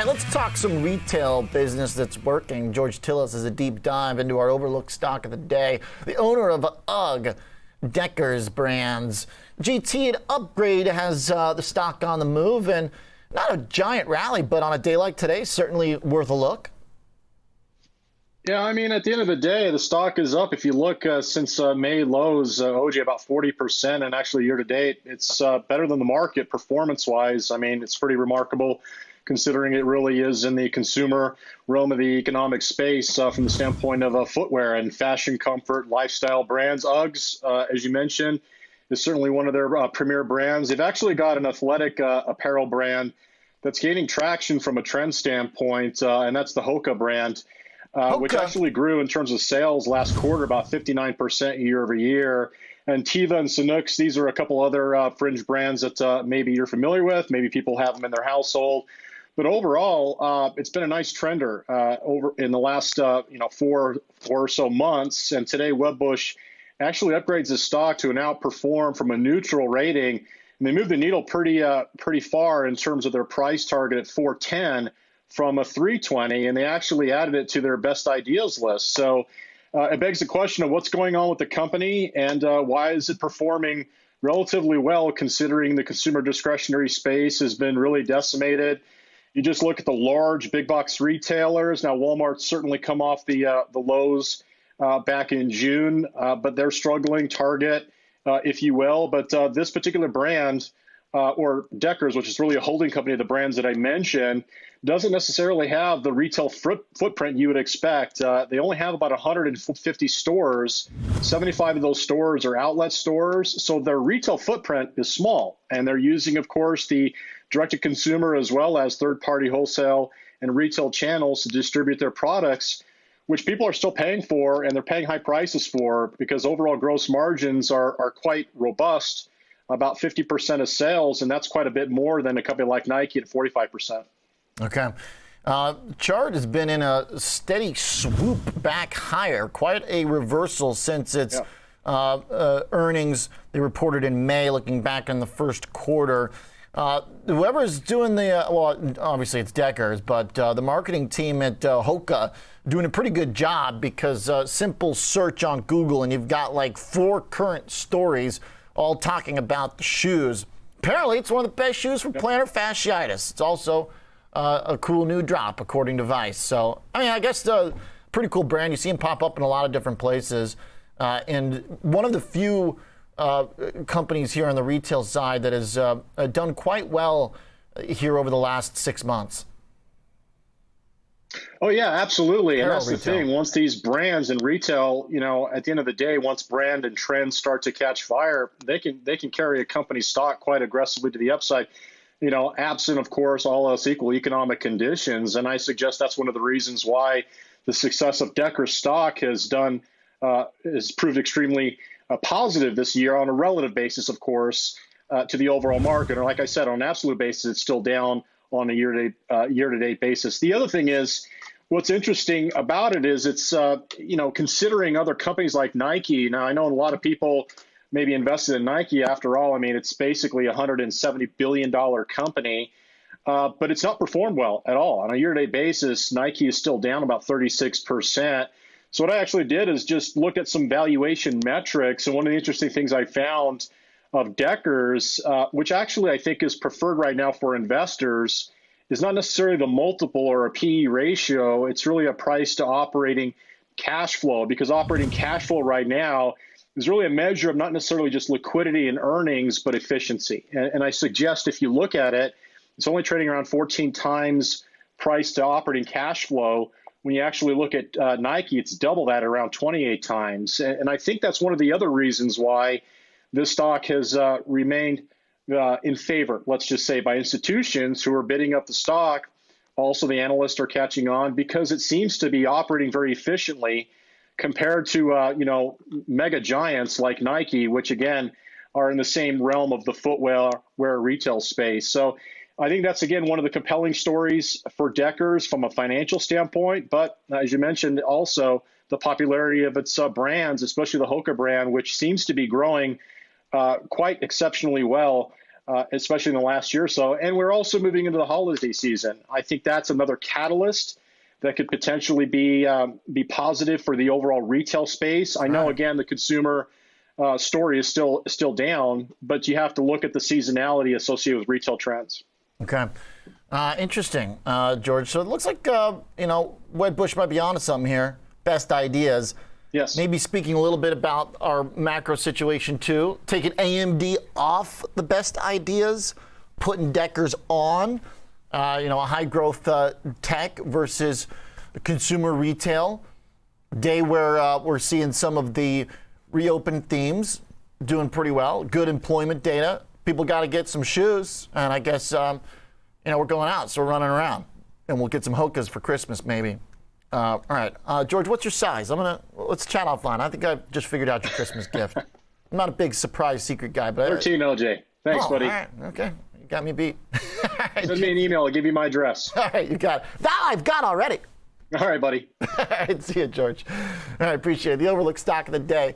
right, let's talk some retail business that's working. George Tsilis is a deep dive into our overlooked stock of the day. The owner of UGG, Deckers brands. GT and Upgrade has uh, the stock on the move and not a giant rally, but on a day like today, certainly worth a look. Yeah, I mean, at the end of the day, the stock is up. If you look uh, since uh, May lows, uh, OJ about 40%, and actually year to date, it's uh, better than the market performance wise. I mean, it's pretty remarkable considering it really is in the consumer realm of the economic space uh, from the standpoint of uh, footwear and fashion comfort, lifestyle brands. Uggs, as you mentioned, is certainly one of their premier brands. They've actually got an athletic apparel brand that's gaining traction from a trend standpoint, and that's the Hoka brand uh, which actually grew in terms of sales last quarter about 59% year over year. And Teva and Sanuk, these are a couple other uh, fringe brands that uh, maybe you're familiar with. Maybe people have them in their household. But overall, uh, it's been a nice trender uh, over in the last uh, you know four four or so months. And today, Wedbush actually upgrades the stock to an outperform from a neutral rating. And they moved the needle pretty pretty far in terms of their price target at 410 from a 320, and they actually added it to their best ideas list. So uh, it begs the question of what's going on with the company and uh, why is it performing relatively well considering the consumer discretionary space has been really decimated. You just look at the large big box retailers. Now, Walmart's certainly come off the uh, the lows uh, back in June, uh, but they're struggling. Target, uh, if you will, but this particular brand or Deckers, which is really a holding company of the brands that I mentioned, doesn't necessarily have the retail foot, footprint you would expect. Uh, they only have about 150 stores. 75 of those stores are outlet stores, so their retail footprint is small. And they're using, of course, the direct to consumer as well as third party wholesale and retail channels to distribute their products. Which people are still paying for, and they're paying high prices for because overall gross margins are, are quite robust about 50% of sales, and that's quite a bit more than a company like Nike at 45%. Okay. Uh, chart has been in a steady swoop back higher, quite a reversal since its yeah. uh, uh, earnings they reported in May, looking back in the first quarter. Uh, whoever's doing the, uh, well, obviously it's Deckers, but uh, the marketing team at Hoka doing a pretty good job because simple search on Google and you've got like four current stories all talking about the shoes. Apparently, it's one of the best shoes for plantar fasciitis. It's also uh, a cool new drop, according to Vice. So, I mean, I guess the pretty cool brand. You see them pop up in a lot of different places, uh, and one of the few uh, companies here on the retail side that has uh, done quite well here over the last six months. Oh yeah, absolutely. And that's retail. the thing. Once these brands and retail, you know, at the end of the day, once brand and trends start to catch fire, they can they can carry a company's stock quite aggressively to the upside. You know, absent of course all else equal economic conditions. And I suggest that's one of the reasons why the success of Decker stock has done uh, has proved extremely uh, positive this year on a relative basis, of course, uh, to the overall market. Or like I said, on an absolute basis, it's still down on a year to uh, year to date basis. The other thing is, what's interesting about it is it's uh, you know considering other companies like Nike. Now I know a lot of people maybe invested in Nike. After all, I mean it's basically a 170 billion dollar company. Uh, but it's not performed well at all. On a year to date basis, Nike is still down about 36%. So, what I actually did is just look at some valuation metrics. And one of the interesting things I found of Deckers, uh, which actually I think is preferred right now for investors, is not necessarily the multiple or a PE ratio. It's really a price to operating cash flow because operating cash flow right now is really a measure of not necessarily just liquidity and earnings, but efficiency. And, and I suggest if you look at it, it's only trading around 14 times price to operating cash flow. When you actually look at uh, Nike, it's double that, around 28 times. And, and I think that's one of the other reasons why this stock has uh, remained uh, in favor, let's just say, by institutions who are bidding up the stock. Also, the analysts are catching on because it seems to be operating very efficiently compared to uh, you know mega giants like Nike, which again are in the same realm of the footwear wear retail space. So I think that's again one of the compelling stories for Deckers from a financial standpoint. But as you mentioned, also the popularity of its uh, brands, especially the Hoka brand, which seems to be growing uh, quite exceptionally well. uh, especially in the last year or so. And we're also moving into the holiday season. I think that's another catalyst that could potentially be um, be positive for the overall retail space. I know, again, the consumer uh, story is still still down, but you have to look at the seasonality associated with retail trends. Okay. Uh, interesting, uh, George. So it looks like uh, you know Wedbush might be onto something here. Best ideas. Yes. Maybe speaking a little bit about our macro situation too. Taking AMD off the best ideas, putting Deckers on. Uh, you know, a high growth uh, tech versus consumer retail. Day where uh, we're seeing some of the reopened themes doing pretty well. Good employment data. People got to get some shoes, and I guess um, you know we're going out, so we're running around, and we'll get some hokas for Christmas maybe. Uh, all right, uh, George, what's your size? I'm gonna let's chat offline. I think I've just figured out your Christmas gift. I'm not a big surprise secret guy, but 13 LJ. Thanks, oh, buddy. All right, okay, you got me beat. Send me an email. I'll give you my address. All right, you got it. that. I've got already. All right, buddy. All right, see you, George. All right, appreciate it. The Overlook stock of the day.